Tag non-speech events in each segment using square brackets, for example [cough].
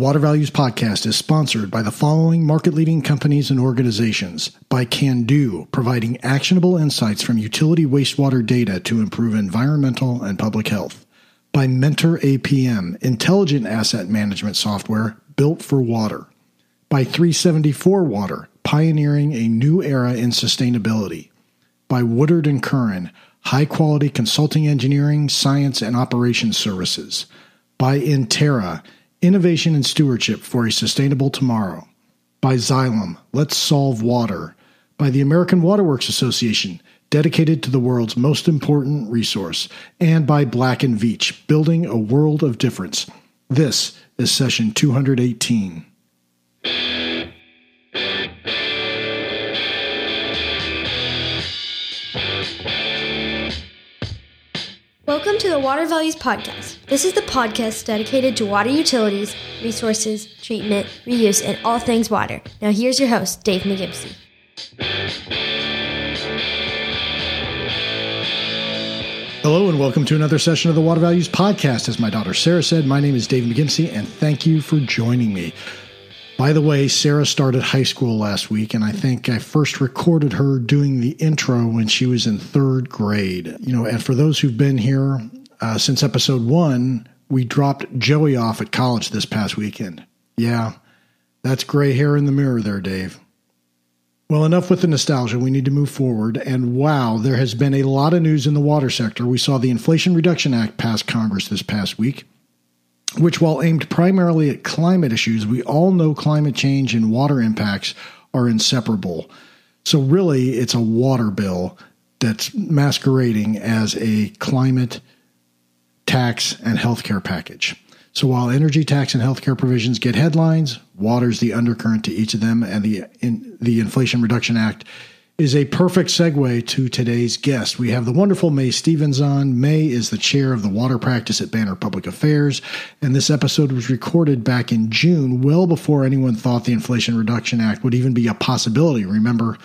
Water Values Podcast is sponsored by the following market leading companies and organizations by Kando, providing actionable insights from utility wastewater data to improve environmental and public health. By Mentor APM, intelligent asset management software built for water. By 374 Water, pioneering a new era in sustainability. By Woodard and Curran, high quality consulting engineering, science, and operations services. By Intera, innovation and stewardship for a sustainable tomorrow. By Xylem, let's solve water. By the American Waterworks Association, dedicated to the world's most important resource. And by Black and Veatch, building a world of difference. This is session 218. Welcome to the Water Values Podcast. This is the podcast dedicated to water utilities, resources, treatment, reuse, and all things water. Now, here's your host, Dave McGimsey. Hello, and welcome to another session of the Water Values Podcast. As my daughter Sarah said, my name is Dave McGimsey, and thank you for joining me. By the way, Sarah started high school last week, and I think I first recorded her doing the intro when she was in third grade. You know, and for those who've been here uh, since episode one, we dropped Joey off at college this past weekend. Yeah, that's gray hair in the mirror there, Dave. Well, enough with the nostalgia. We need to move forward. And wow, there has been a lot of news in the water sector. We saw the Inflation Reduction Act pass Congress this past week which, while aimed primarily at climate issues, we all know climate change and water impacts are inseparable. So, really, it's a water bill that's masquerading as a climate tax and healthcare package. So, while energy tax and healthcare provisions get headlines, water's the undercurrent to each of them, and the in, the Inflation Reduction Act is a perfect segue to today's guest. We have the wonderful May Stevens on. May is the chair of the water practice at Banner Public Affairs, and this episode was recorded back in June, well before anyone thought the Inflation Reduction Act would even be a possibility. Remember,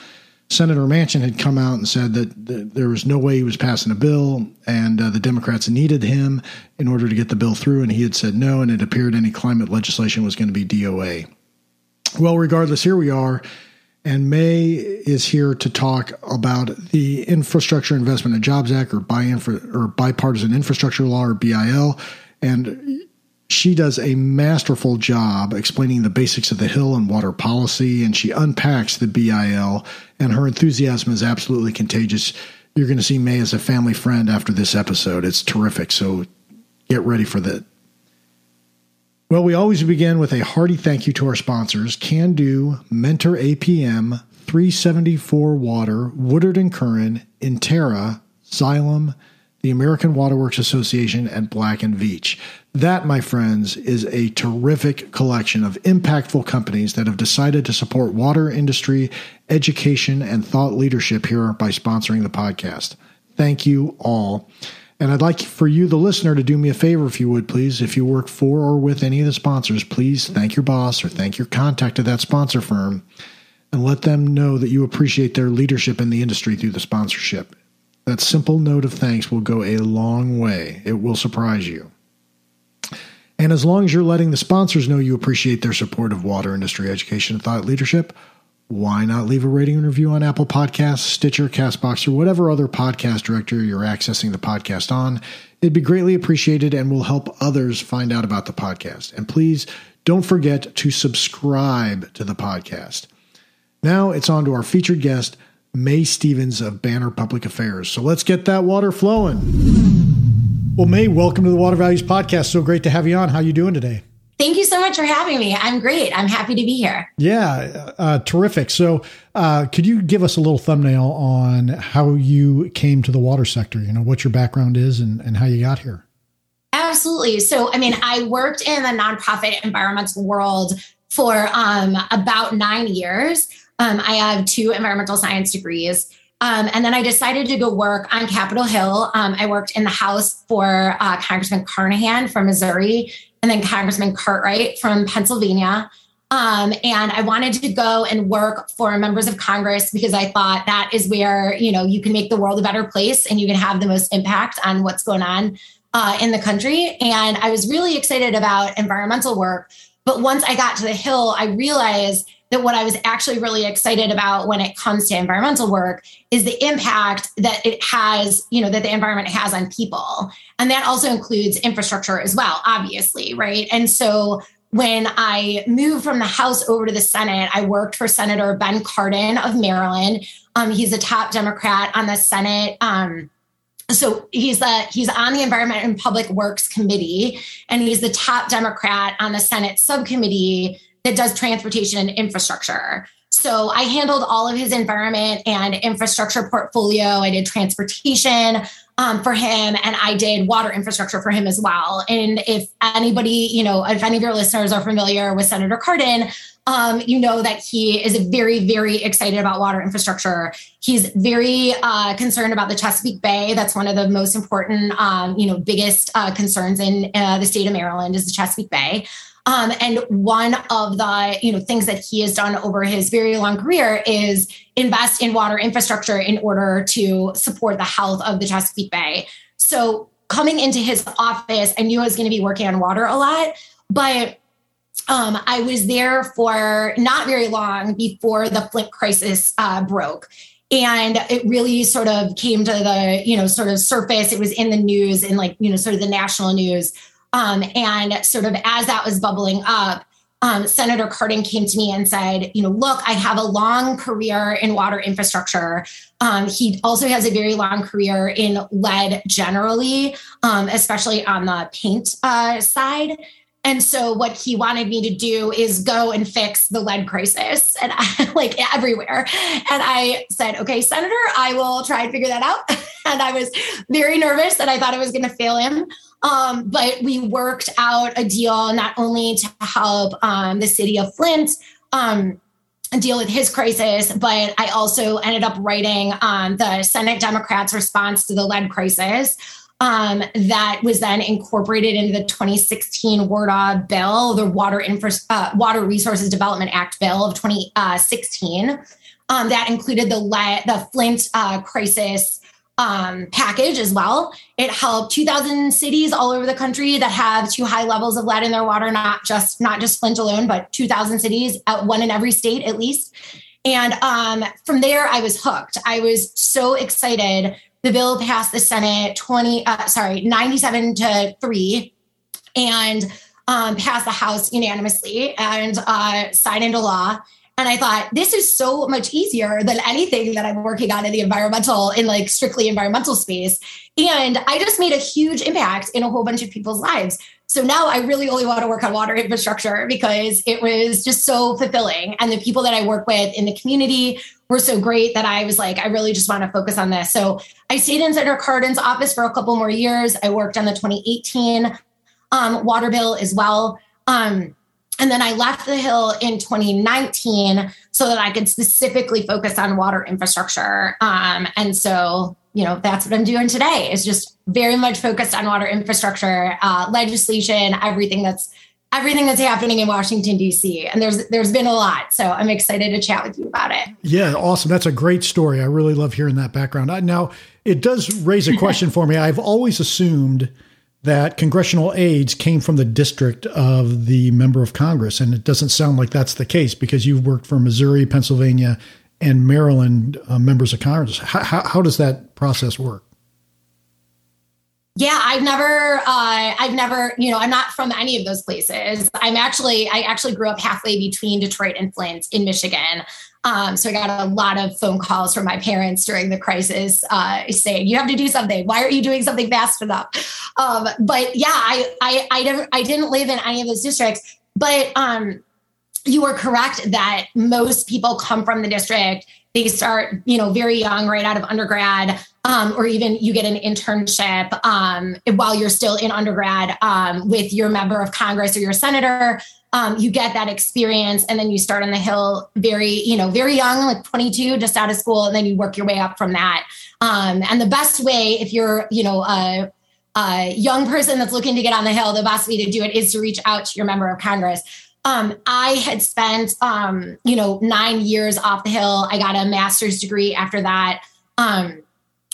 Senator Manchin had come out and said that, that there was no way he was passing a bill, and uh, the Democrats needed him in order to get the bill through, and he had said no, and it appeared any climate legislation was going to be DOA. Well, regardless, here we are and May is here to talk about the Infrastructure Investment and Jobs Act, or, or Bipartisan Infrastructure Law, or BIL. And she does a masterful job explaining the basics of the Hill and water policy, and she unpacks the BIL, and her enthusiasm is absolutely contagious. You're going to see May as a family friend after this episode. It's terrific. So get ready for that. Well, we always begin with a hearty thank you to our sponsors Kando, Mentor APM, 374 Water, Woodard and Curran, Intera, Xylem, the American Waterworks Association, and Black and Veatch. That, my friends, is a terrific collection of impactful companies that have decided to support water industry, education, and thought leadership here by sponsoring the podcast. Thank you all. And I'd like for you, the listener, to do me a favor, if you would, please. If you work for or with any of the sponsors, please thank your boss or thank your contact at that sponsor firm and let them know that you appreciate their leadership in the industry through the sponsorship. That simple note of thanks will go a long way. It will surprise you. And as long as you're letting the sponsors know you appreciate their support of water industry education and thought leadership, why not leave a rating and review on Apple Podcasts, Stitcher, Castbox, or whatever other podcast directory you're accessing the podcast on? It'd be greatly appreciated and will help others find out about the podcast. And please don't forget to subscribe to the podcast. Now it's on to our featured guest, May Stevens of Banner Public Affairs. So let's get that water flowing. Well, May, welcome to the Water Values Podcast. So great to have you on. How are you doing today? Thank you so much for having me. I'm great. I'm happy to be here. Yeah, uh, terrific. So, uh, could you give us a little thumbnail on how you came to the water sector? You know, what your background is and, and how you got here? Absolutely. So, I mean, I worked in the nonprofit environmental world for um, about nine years. Um, I have two environmental science degrees. Um, and then I decided to go work on Capitol Hill. Um, I worked in the House for uh, Congressman Carnahan from Missouri and then Congressman Cartwright from Pennsylvania. Um, and I wanted to go and work for members of Congress because I thought that is where you know you can make the world a better place and you can have the most impact on what's going on uh, in the country. And I was really excited about environmental work But once I got to the Hill, I realized that what I was actually really excited about when it comes to environmental work is the impact that it has, you know, that the environment has on people. And that also includes infrastructure as well, obviously, right? And so when I moved from the House over to the Senate, I worked for Senator Ben Cardin of Maryland. Um, he's a top Democrat on the Senate. Um, so he's the he's on the Environment and Public Works Committee, and he's the top Democrat on the Senate subcommittee that does transportation and infrastructure. So I handled all of his environment and infrastructure portfolio. I did transportation um, for him and I did water infrastructure for him as well. And if anybody, you know, if any of your listeners are familiar with Senator Cardin, um, you know that he is very, very excited about water infrastructure. He's very uh, concerned about the Chesapeake Bay. That's one of the most important, um, you know, biggest uh, concerns in uh, the state of Maryland is the Chesapeake Bay. Um, and one of the you know things that he has done over his very long career is invest in water infrastructure in order to support the health of the Chesapeake Bay. So coming into his office, I knew I was going to be working on water a lot, but um, I was there for not very long before the Flint crisis uh, broke. And it really sort of came to the, you know, sort of surface. It was in the news, and like, you know, sort of the national news um, and sort of as that was bubbling up, um, Senator Cardin came to me and said, you know, look, I have a long career in water infrastructure. Um, he also has a very long career in lead generally, um, especially on the paint uh, side. And so what he wanted me to do is go and fix the lead crisis [laughs] and I, like everywhere. And I said, okay, Senator, I will try and figure that out. [laughs] and I was very nervous that I thought I was going to fail him. Um, but we worked out a deal not only to help um, the city of Flint um, deal with his crisis, but I also ended up writing um, the Senate Democrats' response to the lead crisis um, that was then incorporated into the 2016 WRDA bill, the Water Infra- uh, Water Resources Development Act bill of 2016. Um, that included the the Flint uh, crisis um, package as well. It helped 2,000 cities all over the country that have too high levels of lead in their water, not just not just Flint alone, but 2,000 cities, at one in every state at least. And um, from there, I was hooked. I was so excited the bill passed the Senate 20, uh, sorry, 97 to 3 and um, passed the House unanimously and uh, signed into law. And I thought, this is so much easier than anything that I'm working on in the environmental, in like strictly environmental space. And I just made a huge impact in a whole bunch of people's lives. So now I really only want to work on water infrastructure because it was just so fulfilling. And the people that I work with in the community were so great that I was like, I really just want to focus on this. So I stayed in Senator Cardin's office for a couple more years. I worked on the 2018 um, water bill as well. Um, and then I left the Hill in 2019 so that I could specifically focus on water infrastructure. Um, and so, you know, that's what I'm doing today is just very much focused on water infrastructure, uh, legislation, everything that's everything that's happening in Washington D.C. And there's there's been a lot, so I'm excited to chat with you about it. Yeah, awesome. That's a great story. I really love hearing that background. Now, it does raise a question for me. I've always assumed that congressional aides came from the district of the member of Congress, and it doesn't sound like that's the case because you've worked for Missouri, Pennsylvania, and Maryland uh, members of Congress. How, how, how does that process work? Yeah, I've never, uh, I've never, you know, I'm not from any of those places. I'm actually, I actually grew up halfway between Detroit and Flint in Michigan. Um, so I got a lot of phone calls from my parents during the crisis uh, saying, "You have to do something. Why aren't you doing something fast enough?" Um, but yeah, I, I, I didn't, I didn't live in any of those districts. But um, you are correct that most people come from the district they start you know very young right out of undergrad um, or even you get an internship um, while you're still in undergrad um, with your member of congress or your senator um, you get that experience and then you start on the hill very you know very young like 22 just out of school and then you work your way up from that um, and the best way if you're you know a, a young person that's looking to get on the hill the best way to do it is to reach out to your member of congress um, I had spent, um, you know, nine years off the hill. I got a master's degree after that. Um,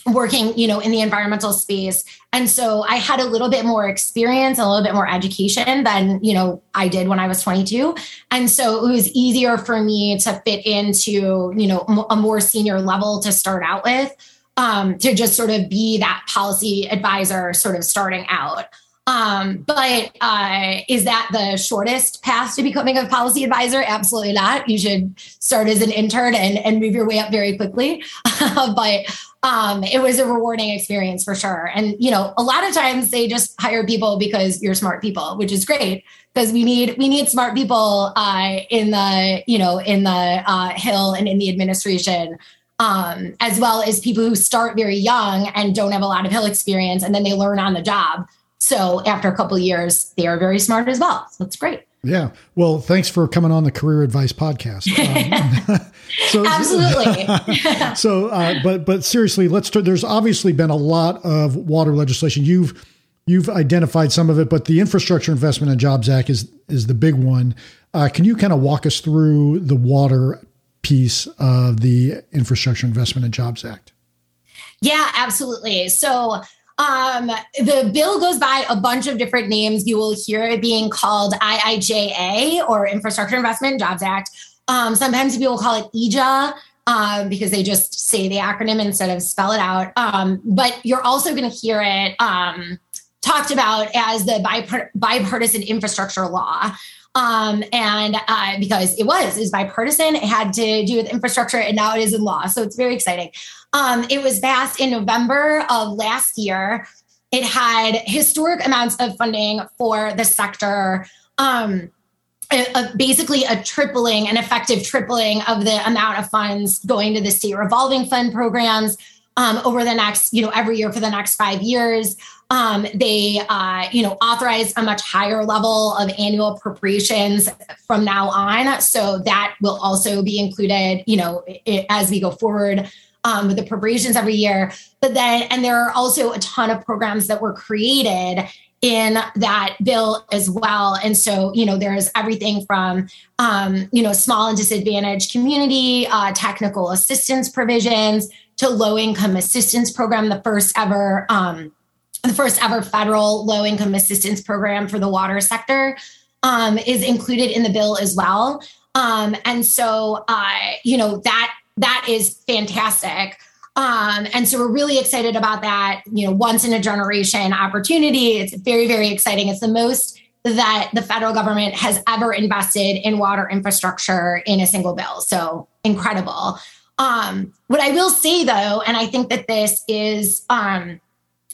working you know in the environmental space. And so i had a little bit more experience a little bit more education than you know i did when i was 22 and so it was easier for me to fit into you know a more senior level to start out with um, to just sort of be that policy advisor sort of starting out um, but uh, is that the shortest path to becoming a policy advisor? Absolutely not. You should start as an intern and, and move your way up very quickly. [laughs] but um, it was a rewarding experience for sure. And, you know, a lot of times they just hire people because you're smart people, which is great because we need we need smart people uh, in the you know in the uh, hill and in the administration um, as well as people who start very young and don't have a lot of hill experience and then they learn on the job so after a couple years, they are very smart as well. So that's great. Yeah. Well, thanks for coming on the Career Advice Podcast. [laughs] Um, [laughs] so, Absolutely. [laughs] so, uh, but but seriously, let's. Start, there's obviously been a lot of water legislation. You've you've identified some of it, but the Infrastructure Investment and Jobs Act is is the big one. Uh, can you kind of walk us through the water piece of the Infrastructure Investment and Jobs Act? Yeah, absolutely. So um, the bill goes by a bunch of different names. You will hear it being called IIJA or Infrastructure Investment Jobs Act. Um, sometimes people call it EJA um, because they just say the acronym instead of spell it out. Um, but you're also going to hear it um, talked about as the bipartisan infrastructure law. Um, and uh, because it was, it was bipartisan, it had to do with infrastructure, and now it is in law. So it's very exciting. Um, it was passed in November of last year. It had historic amounts of funding for the sector. Um, a, a, basically a tripling, an effective tripling of the amount of funds going to the state revolving fund programs um, over the next, you know, every year for the next five years. Um, they, uh, you know, authorize a much higher level of annual appropriations from now on. So that will also be included, you know, it, as we go forward um, with the appropriations every year. But then, and there are also a ton of programs that were created in that bill as well. And so, you know, there's everything from, um, you know, small and disadvantaged community, uh, technical assistance provisions to low income assistance program, the first ever, um, the first ever federal low income assistance program for the water sector um, is included in the bill as well. Um, and so, uh, you know, that that is fantastic. Um, and so we're really excited about that, you know, once in a generation opportunity. It's very, very exciting. It's the most that the federal government has ever invested in water infrastructure in a single bill. So incredible. Um, what I will say though, and I think that this is, um,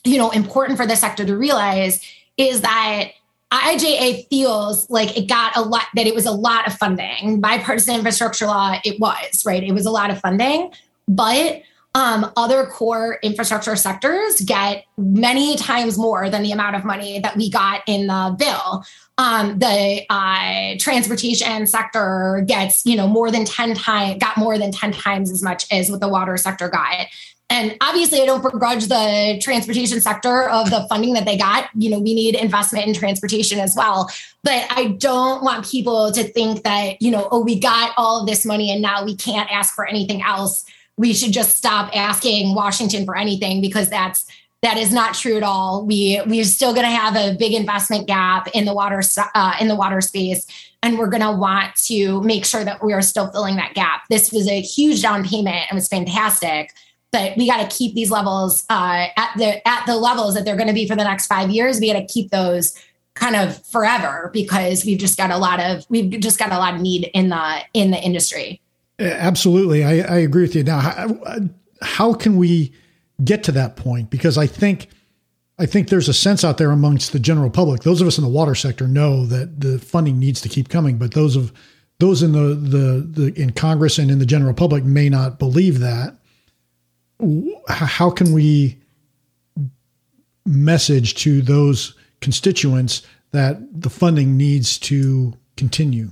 you know, important for the sector to realize is that IIJA feels like it got a lot, that it was a lot of funding. Bipartisan infrastructure law, it was, right? It was a lot of funding. But um, other core infrastructure sectors get many times more than the amount of money that we got in the bill. Um, the uh, transportation sector gets, you know, more than 10 times, got more than 10 times as much as what the water sector got. And obviously, I don't begrudge the transportation sector of the funding that they got. You know, we need investment in transportation as well. But I don't want people to think that, you know, oh, we got all of this money and now we can't ask for anything else. We should just stop asking Washington for anything because that's that is not true at all. We we're still going to have a big investment gap in the water uh, in the water space, and we're going to want to make sure that we are still filling that gap. This was a huge down payment and was fantastic but we got to keep these levels uh, at the at the levels that they're going to be for the next five years. We got to keep those kind of forever because we've just got a lot of we've just got a lot of need in the in the industry. Absolutely, I, I agree with you. Now, how, how can we get to that point? Because I think. I think there's a sense out there amongst the general public. Those of us in the water sector know that the funding needs to keep coming, but those of those in the the, the in Congress and in the general public may not believe that how can we message to those constituents that the funding needs to continue?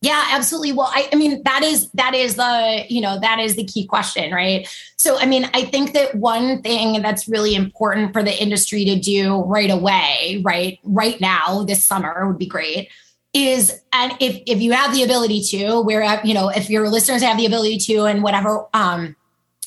Yeah, absolutely. Well, I, I, mean, that is that is the you know that is the key question, right? So, I mean, I think that one thing that's really important for the industry to do right away, right, right now, this summer would be great, is and if if you have the ability to, where you know if your listeners have the ability to, and whatever um,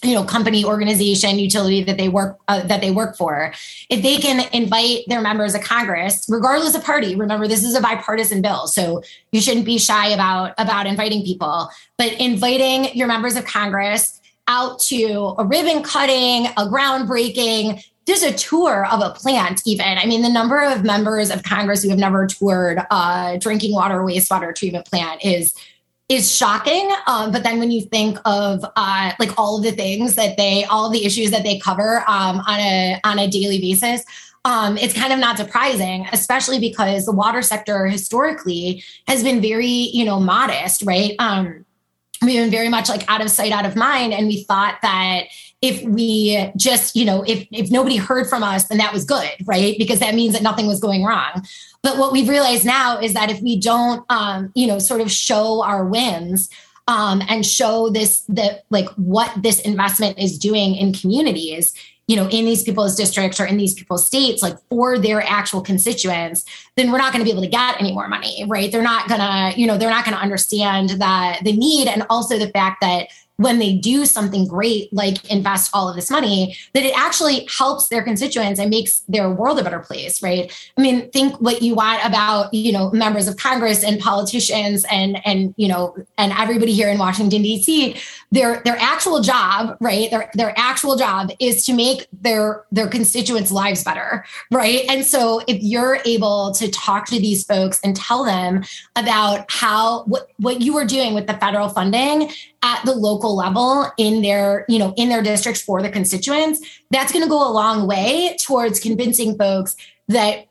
you know company organization utility that they work uh, that they work for. If they can invite their members of congress regardless of party remember this is a bipartisan bill so you shouldn't be shy about about inviting people. But inviting your members of congress out to a ribbon cutting a groundbreaking just a tour of a plant even. I mean the number of members of congress who have never toured a drinking water wastewater treatment plant is is shocking. Um, but then when you think of uh, like all of the things that they, all the issues that they cover um, on a on a daily basis, um, it's kind of not surprising, especially because the water sector historically has been very, you know, modest, right? Um, we've been very much like out of sight, out of mind, and we thought that if we just, you know, if if nobody heard from us, then that was good, right? Because that means that nothing was going wrong. But what we've realized now is that if we don't, um, you know, sort of show our wins um, and show this that like what this investment is doing in communities, you know, in these people's districts or in these people's states, like for their actual constituents, then we're not going to be able to get any more money, right? They're not gonna, you know, they're not going to understand that the need and also the fact that when they do something great like invest all of this money that it actually helps their constituents and makes their world a better place right? I mean think what you want about you know members of congress and politicians and and you know and everybody here in washington d.c their their actual job right? Their their actual job is to make their their constituents lives better right? And so if you're able to talk to these folks and tell them about how what what you are doing with the federal funding at the local level in their you know in their districts for the constituents that's going to go a long way towards convincing folks that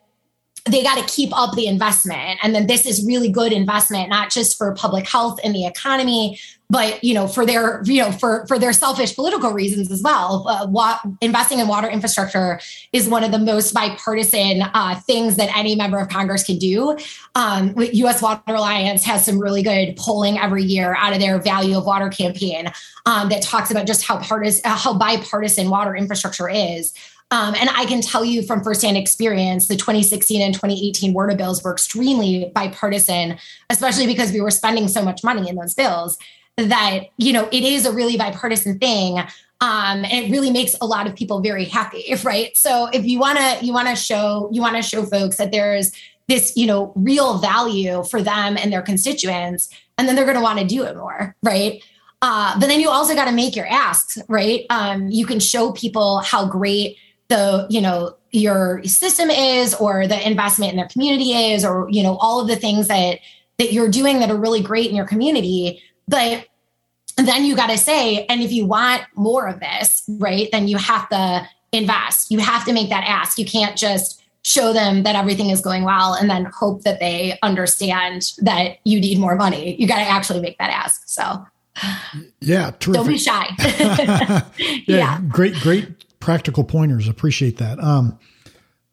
they got to keep up the investment. And then this is really good investment not just for public health and the economy but you know for their you know for for their selfish political reasons as well uh, what, investing in water infrastructure is one of the most bipartisan uh, things that any member of congress can do. Um, us water alliance has some really good polling every year out of their value of water campaign um, that talks about just how partisan how bipartisan water infrastructure is. Um, and I can tell you from firsthand experience, the 2016 and 2018 WRDA bills were extremely bipartisan, especially because we were spending so much money in those bills that, you know, it is a really bipartisan thing. Um, and it really makes a lot of people very happy, [laughs] right? So if you want to, you want to show, you want to show folks that there's this, you know, real value for them and their constituents, and then they're going to want to do it more, right? Uh, but then you also got to make your asks, right? Um, you can show people how great the you know your system is or the investment in their community is or you know all of the things that that you're doing that are really great in your community but then you got to say and if you want more of this right then you have to invest you have to make that ask you can't just show them that everything is going well and then hope that they understand that you need more money you got to actually make that ask so yeah terrific. don't be shy [laughs] [laughs] yeah, yeah great great practical pointers. Appreciate that. Um,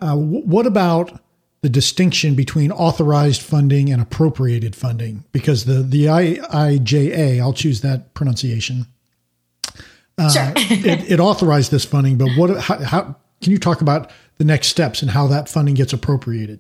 uh, what about the distinction between authorized funding and appropriated funding? Because the the IIJA, I'll choose that pronunciation. Uh, sure. [laughs] it, it, authorized this funding, but what? How, how can you talk about the next steps and how that funding gets appropriated?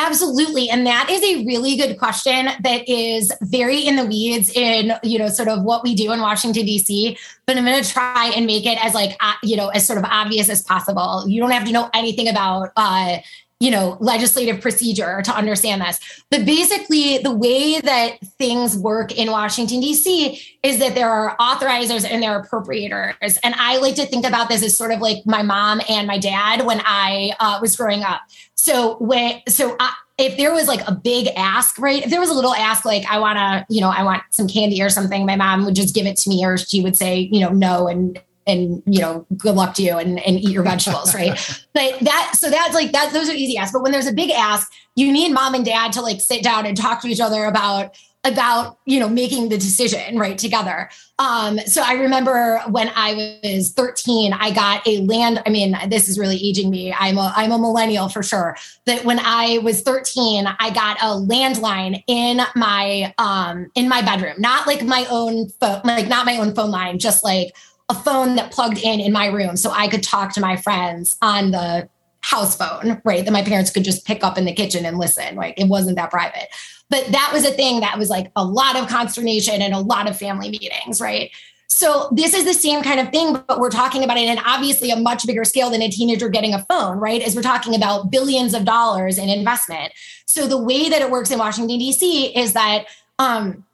Absolutely. And that is a really good question that is very in the weeds in, you know, sort of what we do in Washington, D.C. But I'm going to try and make it as like, you know, as sort of obvious as possible. You don't have to know anything about, uh, you know, legislative procedure to understand this. But basically, the way that things work in Washington, D.C. is that there are authorizers and there are appropriators. And I like to think about this as sort of like my mom and my dad when I uh, was growing up. So when, so I, if there was like a big ask, right? If there was a little ask, like I want to, you know, I want some candy or something, my mom would just give it to me, or she would say, you know, no, and and you know, good luck to you, and and eat your vegetables, right? [laughs] but that, so that's like that. Those are easy asks. But when there's a big ask, you need mom and dad to like sit down and talk to each other about about you know making the decision right together um so i remember when i was 13 i got a land i mean this is really aging me i'm a i'm a millennial for sure that when i was 13 i got a landline in my um in my bedroom not like my own phone like not my own phone line just like a phone that plugged in in my room so i could talk to my friends on the house phone right that my parents could just pick up in the kitchen and listen like it wasn't that private but that was a thing that was like a lot of consternation and a lot of family meetings, right? So this is the same kind of thing, but we're talking about it in obviously a much bigger scale than a teenager getting a phone, right? As we're talking about billions of dollars in investment. So the way that it works in Washington D.C. is that um,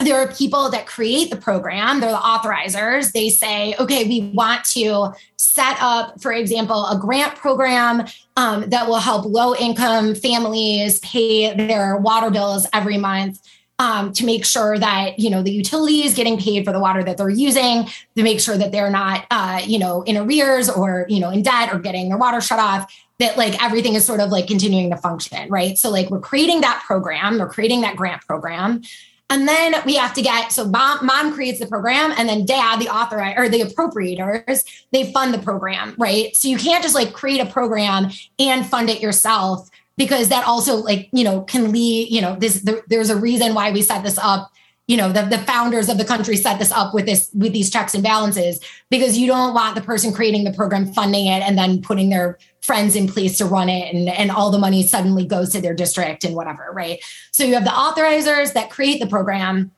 there are people that create the program. They're the authorizers. They say okay we want to set up for example a grant program um, that will help low income families pay their water bills every month um, to make sure that you know the utility is getting paid for the water that they're using to make sure that they're not uh, you know in arrears or you know in debt or getting their water shut off that like everything is sort of like continuing to function right? So like we're creating that program. We're creating that grant program and then we have to get so mom, mom creates the program, and then dad, the author or the appropriators, they fund the program, right? So you can't just like create a program and fund it yourself because that also like you know can lead you know this there, there's a reason why we set this up you know the, the founders of the country set this up with this with these checks and balances because you don't want the person creating the program funding it and then putting their friends in place to run it and, and all the money suddenly goes to their district and whatever, right? So you have the authorizers that create the program.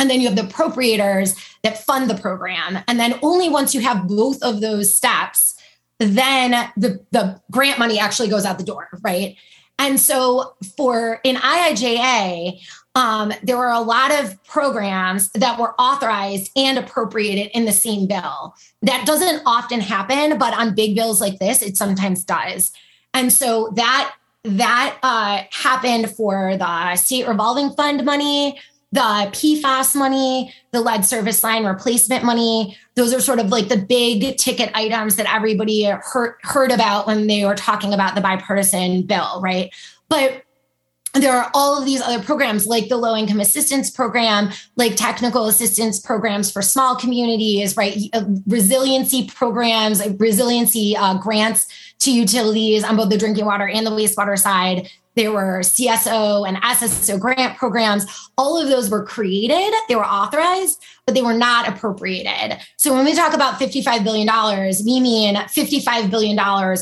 And then you have the appropriators that fund the program. And then only once you have both of those steps, then the, the grant money actually goes out the door, right? And so for in IIJA, um, there were a lot of programs that were authorized and appropriated in the same bill. That doesn't often happen, but on big bills like this, it sometimes does. And so that that uh, happened for the state revolving fund money, the PFAS money, the lead service line replacement money. Those are sort of like the big ticket items that everybody heard, heard about when they were talking about the bipartisan bill, right? But there are all of these other programs like the low income assistance program like technical assistance programs for small communities right? Uh, resiliency programs resiliency uh, grants to utilities on both the drinking water and the wastewater side. There were cso and sso grant programs. All of those were created they were authorized but they were not appropriated. So when we talk about $55 billion we mean $55 billion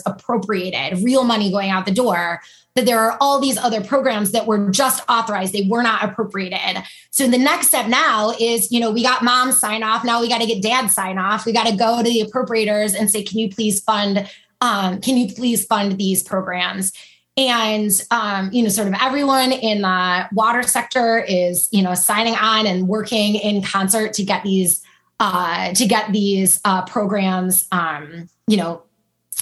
appropriated real money going out the door that there are all these other programs that were just authorized. They were not appropriated. So the next step now is you know we got mom sign off. Now we got to get dad sign off. We got to go to the appropriators and say can you please fund um, can you please fund these programs? And um, you know sort of everyone in the water sector is you know signing on and working in concert to get these uh, to get these uh, programs um, you know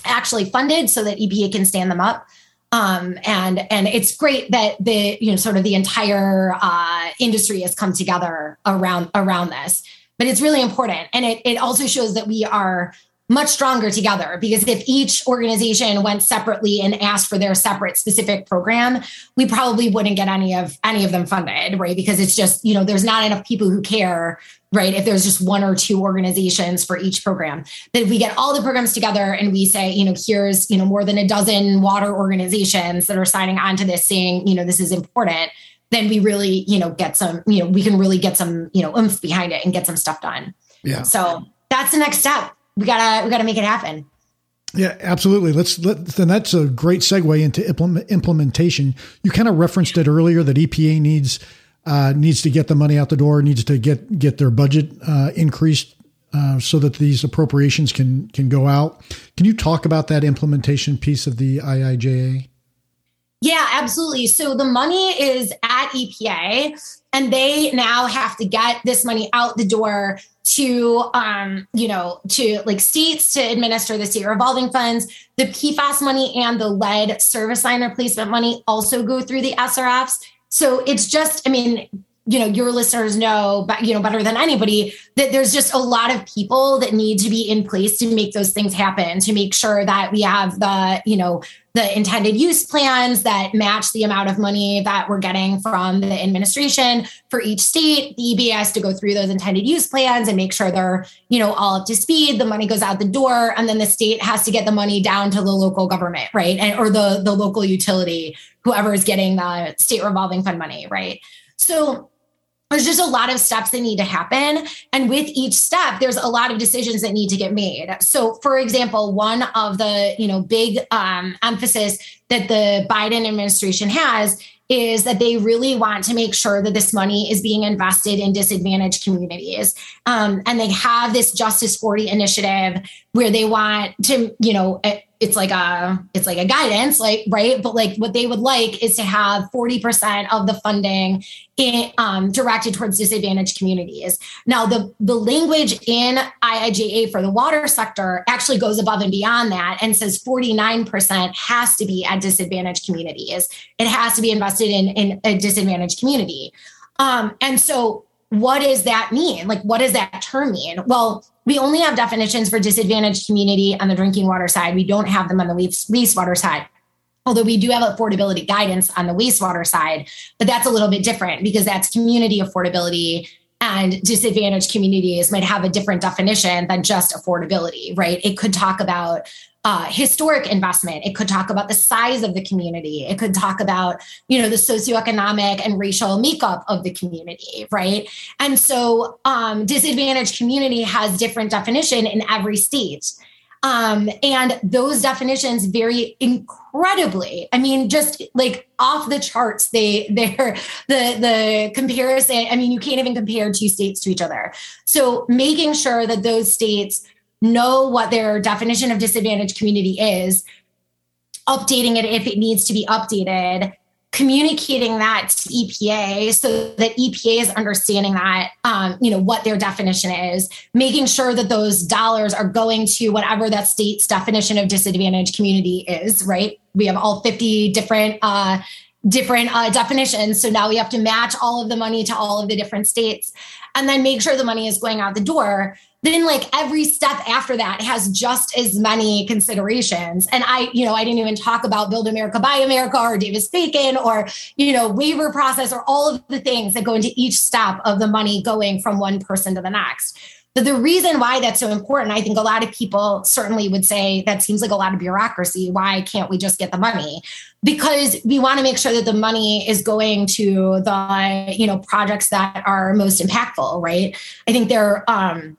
actually funded so that epa can stand them up um, and and it's great that the you know sort of the entire uh, industry has come together around around this. But it's really important, and it it also shows that we are much stronger together because if each organization went separately and asked for their separate specific program we probably wouldn't get any of any of them funded right because it's just you know there's not enough people who care right if there's just one or two organizations for each program that if we get all the programs together and we say you know here's you know more than a dozen water organizations that are signing on to this saying you know this is important then we really you know get some you know we can really get some you know oomph behind it and get some stuff done yeah so that's the next step we gotta we gotta make it happen. Yeah, absolutely. Let's let then that's a great segue into implement, implementation. You kind of referenced it earlier that EPA needs uh, needs to get the money out the door, needs to get get their budget uh, increased uh, so that these appropriations can can go out. Can you talk about that implementation piece of the IIJA? Yeah, absolutely. So the money is at EPA, and they now have to get this money out the door to um, you know, to like states to administer the state revolving funds. The PFAS money and the lead service line replacement money also go through the SRFs. So it's just, I mean, you know your listeners know but you know better than anybody that there's just a lot of people that need to be in place to make those things happen to make sure that we have the you know the intended use plans that match the amount of money that we're getting from the administration for each state the EPA has to go through those intended use plans and make sure they're you know all up to speed the money goes out the door and then the state has to get the money down to the local government right? And, or the the local utility whoever is getting the state revolving fund money right? So there's just a lot of steps that need to happen and with each step there's a lot of decisions that need to get made so for example one of the you know big um, emphasis that the biden administration has is that they really want to make sure that this money is being invested in disadvantaged communities. Um, and they have this Justice 40 initiative where they want to, you know, it's like a it's like a guidance like right? But like what they would like is to have 40% of the funding in, um, directed towards disadvantaged communities. Now the the language in iija for the water sector actually goes above and beyond that and says 49% has to be at disadvantaged communities. It has to be invested in in a disadvantaged community. Um, and so what does that mean? Like what does that term mean? Well we only have definitions for disadvantaged community on the drinking water side. We don't have them on the wastewater side. Although we do have affordability guidance on the wastewater side, but that's a little bit different because that's community affordability and disadvantaged communities might have a different definition than just affordability, right? It could talk about uh, historic investment. It could talk about the size of the community. It could talk about, you know, the socioeconomic and racial makeup of the community, right? And so, um, disadvantaged community has different definition in every state. Um, and those definitions vary incredibly. I mean, just like off the charts, they they're the the comparison. I mean, you can't even compare two states to each other. So making sure that those states know what their definition of disadvantaged community is, updating it if it needs to be updated, communicating that to EPA so that EPA is understanding that, um, you know, what their definition is, making sure that those dollars are going to whatever that state's definition of disadvantaged community is, right? We have all 50 different uh, different uh, definitions. So now we have to match all of the money to all of the different states and then make sure the money is going out the door then like every step after that has just as many considerations and i you know i didn't even talk about build america buy america or davis bacon or you know waiver process or all of the things that go into each step of the money going from one person to the next but the reason why that's so important, I think a lot of people certainly would say that seems like a lot of bureaucracy. Why can't we just get the money? Because we want to make sure that the money is going to the, you know, projects that are most impactful, right? I think there um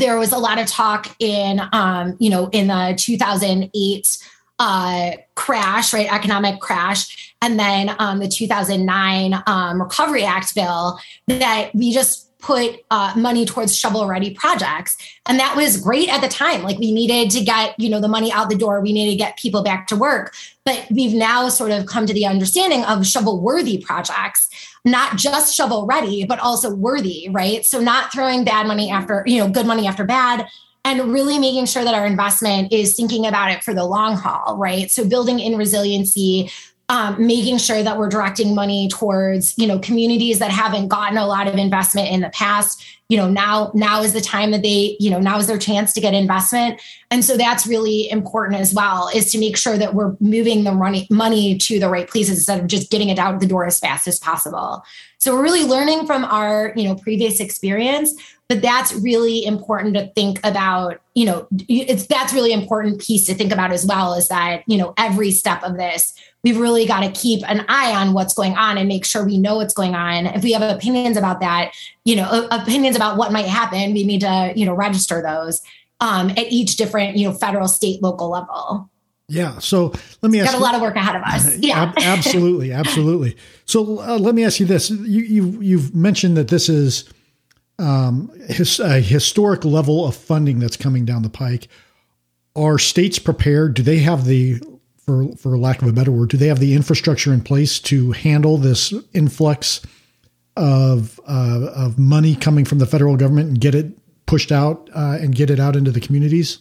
there was a lot of talk in um, you know, in the 2008 uh, crash, right? Economic crash, and then um, the 2009 um, Recovery Act bill that we just put uh, money towards shovel ready projects. And that was great at the time. Like we needed to get you know the money out the door. We needed to get people back to work. But we've now sort of come to the understanding of shovel worthy projects not just shovel ready but also worthy right? So not throwing bad money after you know good money after bad and really making sure that our investment is thinking about it for the long haul right? So building in resiliency um, making sure that we're directing money towards you know communities that haven't gotten a lot of investment in the past. You know now now is the time that they you know now is their chance to get investment. And so that's really important as well is to make sure that we're moving the money money to the right places instead of just getting it out the door as fast as possible. So we're really learning from our you know previous experience but that's really important to think about you know it's that's really important piece to think about as well is that you know every step of this we've really got to keep an eye on what's going on and make sure we know what's going on. If we have opinions about that, you know, opinions about what might happen, we need to, you know, register those um, at each different, you know, federal, state, local level. Yeah. So let me ask. Got a lot of work ahead of us. [laughs] Yeah. absolutely, absolutely. So uh, let me ask you this: you, you you've mentioned that this is um, his, a historic level of funding that's coming down the pike. Are states prepared? Do they have the for for lack of a better word, do they have the infrastructure in place to handle this influx of uh, of money coming from the federal government and get it pushed out uh, and get it out into the communities?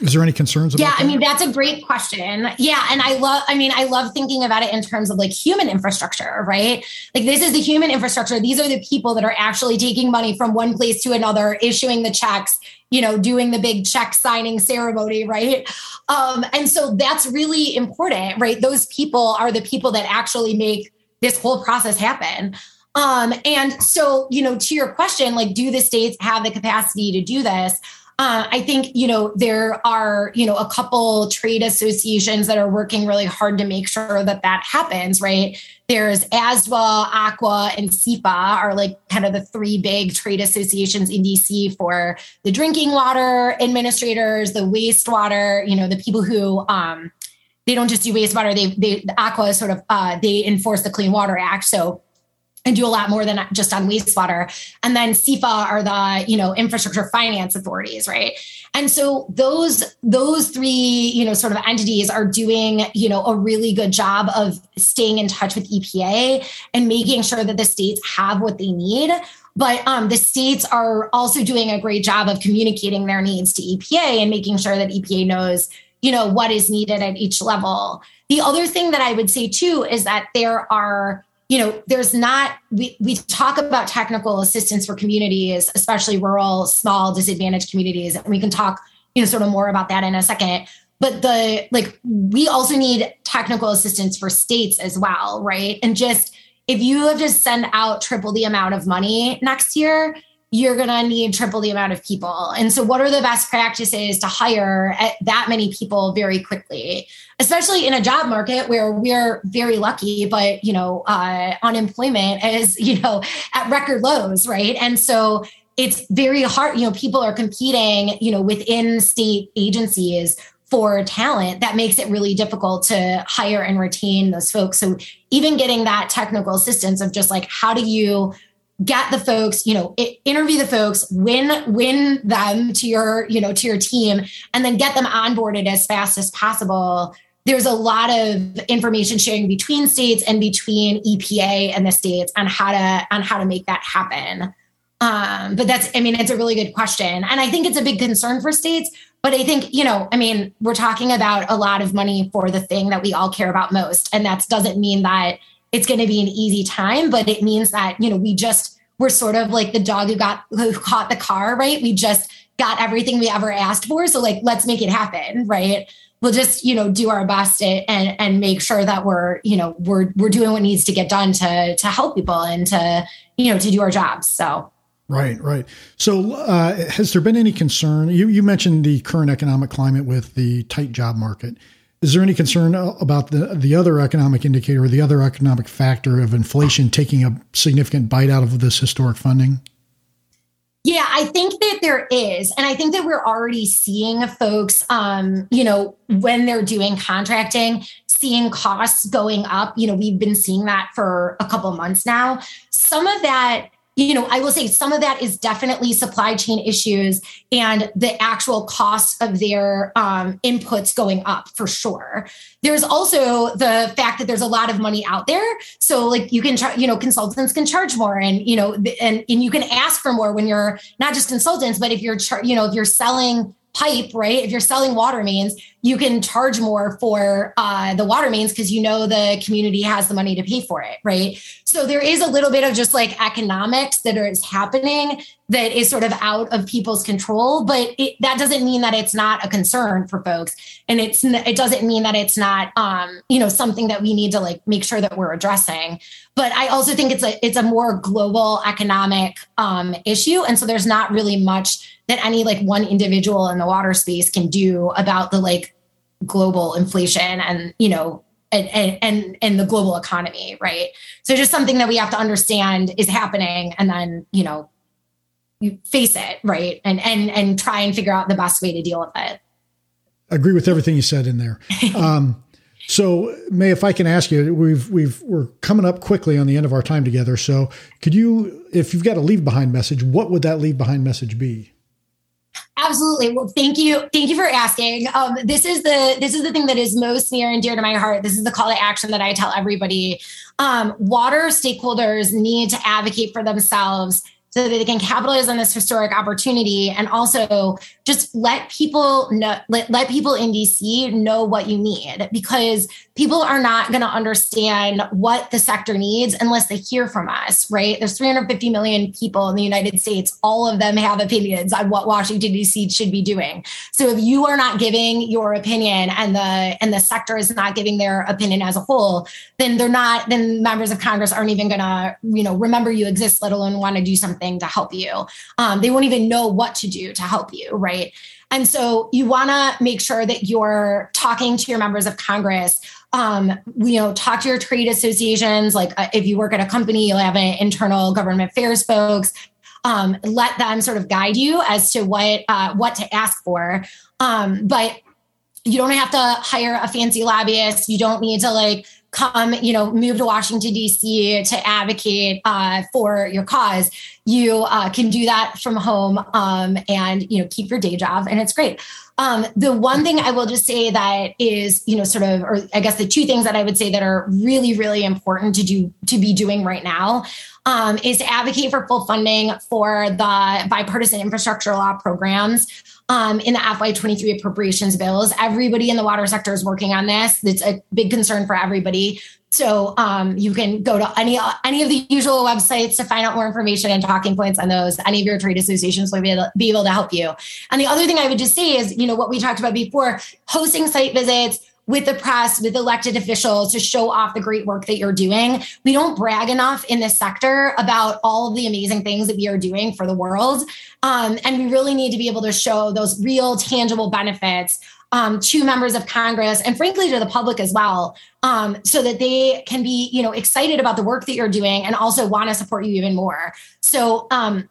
Is there any concerns yeah, that? I mean, that's a great question. Yeah. And I love, I mean, I love thinking about it in terms of like human infrastructure, right? Like this is the human infrastructure. These are the people that are actually taking money from one place to another, issuing the checks, you know, doing the big check signing ceremony, right? Um, and so that's really important, right? Those people are the people that actually make this whole process happen. Um, and so, you know, to your question, like, do the states have the capacity to do this? Uh, I think, you know, there are, you know, a couple trade associations that are working really hard to make sure that that happens, right? There's ASDWA, ACWA, and CIFA are like kind of the three big trade associations in DC for the drinking water administrators, the wastewater, you know, the people who, um, they don't just do wastewater. They they the ACWA sort of uh, they enforce the Clean Water Act. So and do a lot more than just on wastewater. And then CIFA are the, you know, infrastructure finance authorities, right? And so those those three, you know, sort of entities are doing, you know, a really good job of staying in touch with EPA and making sure that the states have what they need. But um, the states are also doing a great job of communicating their needs to EPA and making sure that EPA knows, you know, what is needed at each level. The other thing that I would say too is that there are you know there's not we, we talk about technical assistance for communities especially rural small disadvantaged communities and we can talk you know sort of more about that in a second. But the like we also need technical assistance for states as well right? And just if you have to send out triple the amount of money next year you're going to need triple the amount of people. And so, what are the best practices to hire that many people very quickly, especially in a job market where we're very lucky, but you know, uh, unemployment is [laughs] you know at record lows, right? And so it's very hard. You know, people are competing, you know, within state agencies for talent that makes it really difficult to hire and retain those folks. So even getting that technical assistance of just like how do you get the folks you know interview the folks win win them to your you know to your team and then get them onboarded as fast as possible. There's a lot of information sharing between states and between epa and the states on how to on how to make that happen. Um, but that's i mean it's a really good question. And i think it's a big concern for states but i think you know i mean we're talking about a lot of money for the thing that we all care about most. And that doesn't mean that it's going to be an easy time, but it means that, you know, we just, we're sort of like the dog who got, who caught the car, right? We just got everything we ever asked for. So like, let's make it happen, right? We'll just, you know, do our best and, and make sure that we're, you know, we're, we're doing what needs to get done to, to help people and to, you know, to do our jobs. So. Right, right. So, uh, has there been any concern? You, you mentioned the current economic climate with the tight job market. Is there any concern about the the other economic indicator or the other economic factor of inflation taking a significant bite out of this historic funding? Yeah, I think that there is. And I think that we're already seeing folks, um, you know, when they're doing contracting, seeing costs going up. You know, we've been seeing that for a couple months now. Some of that you know, I will say some of that is definitely supply chain issues and the actual cost of their um, inputs going up for sure. There's also the fact that there's a lot of money out there, so like you can, char- you know, consultants can charge more, and you know, and and you can ask for more when you're not just consultants, but if you're, char- you know, if you're selling pipe, right? If you're selling water mains, you can charge more for uh, the water mains because you know the community has the money to pay for it, right? So there is a little bit of just like economics that is happening that is sort of out of people's control, but it, that doesn't mean that it's not a concern for folks, and it's it doesn't mean that it's not um, you know something that we need to like make sure that we're addressing. But I also think it's a it's a more global economic um, issue, and so there's not really much that any like one individual in the water space can do about the like global inflation and you know and, and and the global economy right? So just something that we have to understand is happening and then you know you face it right? And and and try and figure out the best way to deal with it. I agree with everything you said in there. [laughs] Um, so Mae if i can ask you we've we've we're coming up quickly on the end of our time together. So could you if you've got a leave behind message what would that leave behind message be Absolutely. Well, thank you. Thank you for asking. Um, this is the this is the thing that is most near and dear to my heart. This is the call to action that I tell everybody. Um, water stakeholders need to advocate for themselves so that they can capitalize on this historic opportunity and also just let people know let, let people in dc know what you need because people are not going to understand what the sector needs unless they hear from us right? There's 350 million people in the united states. All of them have opinions on what washington dc should be doing. So if you are not giving your opinion and the and the sector is not giving their opinion as a whole then they're not then members of congress aren't even going to you know remember you exist let alone want to do something to help you um, they won't even know what to do to help you right right? And so you want to make sure that you're talking to your members of Congress. Um, you know, talk to your trade associations. Like uh, if you work at a company, you'll have an internal government affairs folks. Um, let them sort of guide you as to what uh, what to ask for. Um, but you don't have to hire a fancy lobbyist. You don't need to like come, you know, move to Washington, D.C. to advocate uh, for your cause. You uh, can do that from home um, and, you know, keep your day job. And it's great. Um, the one thing I will just say that is, you know, sort of, or I guess the two things that I would say that are really, really important to do, to be doing right now um, is to advocate for full funding for the bipartisan infrastructure law programs um, in the FY23 appropriations bills. Everybody in the water sector is working on this. It's a big concern for everybody. So um, you can go to any any of the usual websites to find out more information and talking points on those. Any of your trade associations will be able, be able to help you. And the other thing I would just say is, you know, what we talked about before: hosting site visits, with the press, with elected officials to show off the great work that you're doing. We don't brag enough in this sector about all of the amazing things that we are doing for the world. Um, and we really need to be able to show those real, tangible benefits um, to members of Congress and frankly to the public as well, um, so that they can be, you know, excited about the work that you're doing and also want to support you even more. So, um,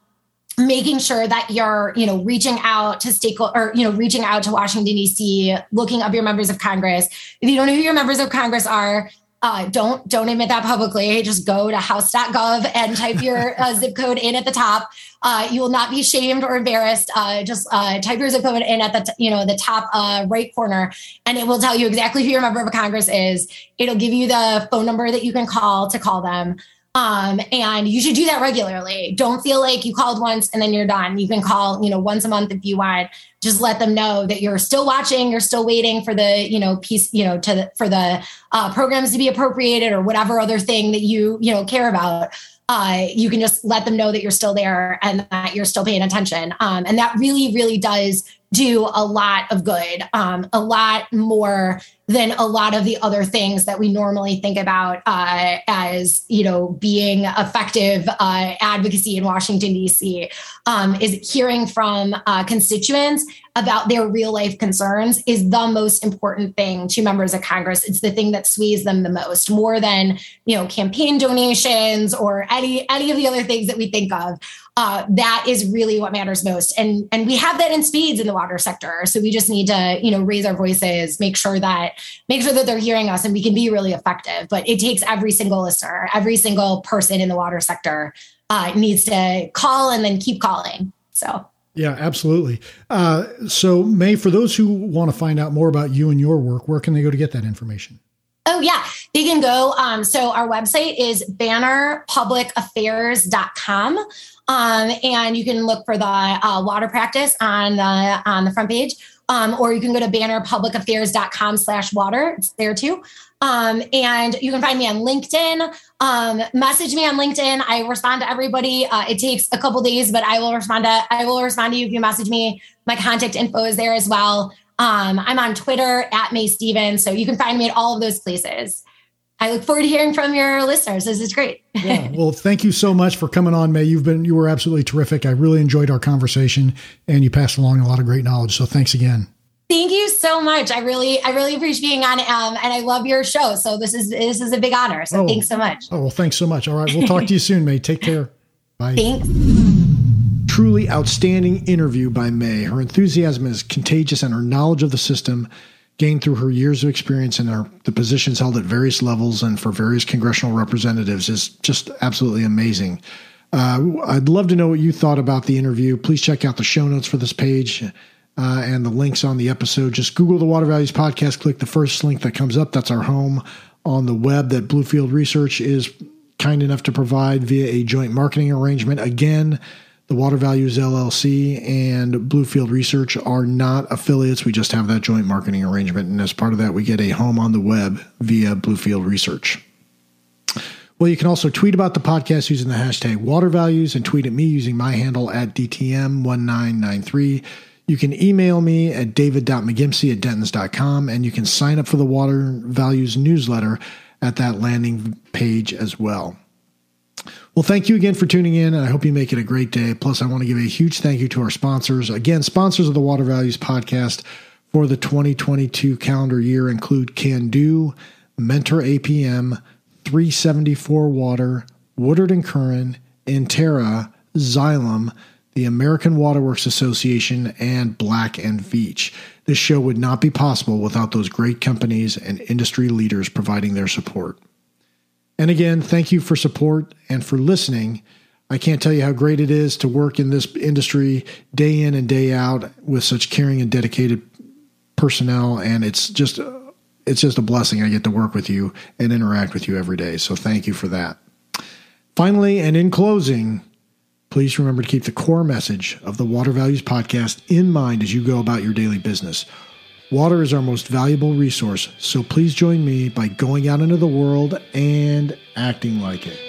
making sure that you're you know reaching out to stakeholder or you know reaching out to washington d.c looking up your members of congress if you don't know who your members of congress are uh, don't don't admit that publicly. Just go to house.gov and type your uh, [laughs] zip code in at the top. Uh, you will not be shamed or embarrassed. Uh, just uh, type your zip code in at the t- you know the top uh, right corner and it will tell you exactly who your member of congress is. It'll give you the phone number that you can call to call them um, and you should do that regularly. Don't feel like you called once and then you're done. You can call, you know, once a month if you want. Just let them know that you're still watching, you're still waiting for the, you know, piece, you know, to for the uh, programs to be appropriated or whatever other thing that you, you know, care about. Uh, you can just let them know that you're still there and that you're still paying attention. Um, and that really, really does do a lot of good, um, a lot more than a lot of the other things that we normally think about uh, as you know being effective uh, advocacy in Washington D.C. Um, is hearing from uh, constituents about their real life concerns is the most important thing to members of Congress. It's the thing that sways them the most, more than you know campaign donations or any any of the other things that we think of uh, that is really what matters most. And and we have that in spades in the water sector. So we just need to you know raise our voices, make sure that make sure that they're hearing us, and we can be really effective. But it takes every single listener, every single person in the water sector uh, needs to call and then keep calling. So. Yeah, absolutely. Uh, so, Mae, for those who want to find out more about you and your work, where can they go to get that information? Oh, yeah. They can go. Um, so, our website is bannerpublicaffairs.com. Um, and you can look for the uh, water practice on the on the front page, um, or you can go to bannerpublicaffairs.com slash water. It's there too. Um, and you can find me on LinkedIn. Um, message me on LinkedIn. I respond to everybody. Uh, it takes a couple days, but I will respond to I will respond to you if you message me. My contact info is there as well. Um, I'm on Twitter at Mae Stevens, so you can find me at all of those places. I look forward to hearing from your listeners. This is great. yeah. [laughs] Well, thank you so much for coming on, Mae. You've been you were absolutely terrific. I really enjoyed our conversation, and you passed along a lot of great knowledge. So thanks again. Thank you so much. I really, I really appreciate being on, um, and I love your show. So this is this is a big honor. So oh. thanks so much. Oh well, thanks so much. All right, we'll talk to you soon, Mae. Take care. Bye. Thanks. Truly outstanding interview by Mae. Her enthusiasm is contagious, and her knowledge of the system gained through her years of experience and her, the positions held at various levels and for various congressional representatives is just absolutely amazing. Uh, I'd love to know what you thought about the interview. Please check out the show notes for this page uh, and the links on the episode. Just Google the Water Values Podcast, click the first link that comes up. That's our home on the web that Bluefield Research is kind enough to provide via a joint marketing arrangement. Again, the Water Values LLC and Bluefield Research are not affiliates. We just have that joint marketing arrangement. And as part of that, we get a home on the web via Bluefield Research. Well, you can also tweet about the podcast using the hashtag water values and tweet at me using my handle at DTM1993. You can email me at david.mcgimpsey at dentons.com and you can sign up for the Water Values newsletter at that landing page as well. Well, thank you again for tuning in, and I hope you make it a great day. Plus, I want to give a huge thank you to our sponsors. Again, sponsors of the Water Values podcast for the 2022 calendar year include Kando, Mentor APM, 374 Water, Woodard and Curran, Intera, Xylem, the American Waterworks Association, and Black and Veatch. This show would not be possible without those great companies and industry leaders providing their support. And again, thank you for support and for listening. I can't tell you how great it is to work in this industry day in and day out with such caring and dedicated personnel and it's just it's just a blessing I get to work with you and interact with you every day. So thank you for that. Finally, and in closing, please remember to keep the core message of the Water Values podcast in mind as you go about your daily business. Water is our most valuable resource, so please join me by going out into the world and acting like it.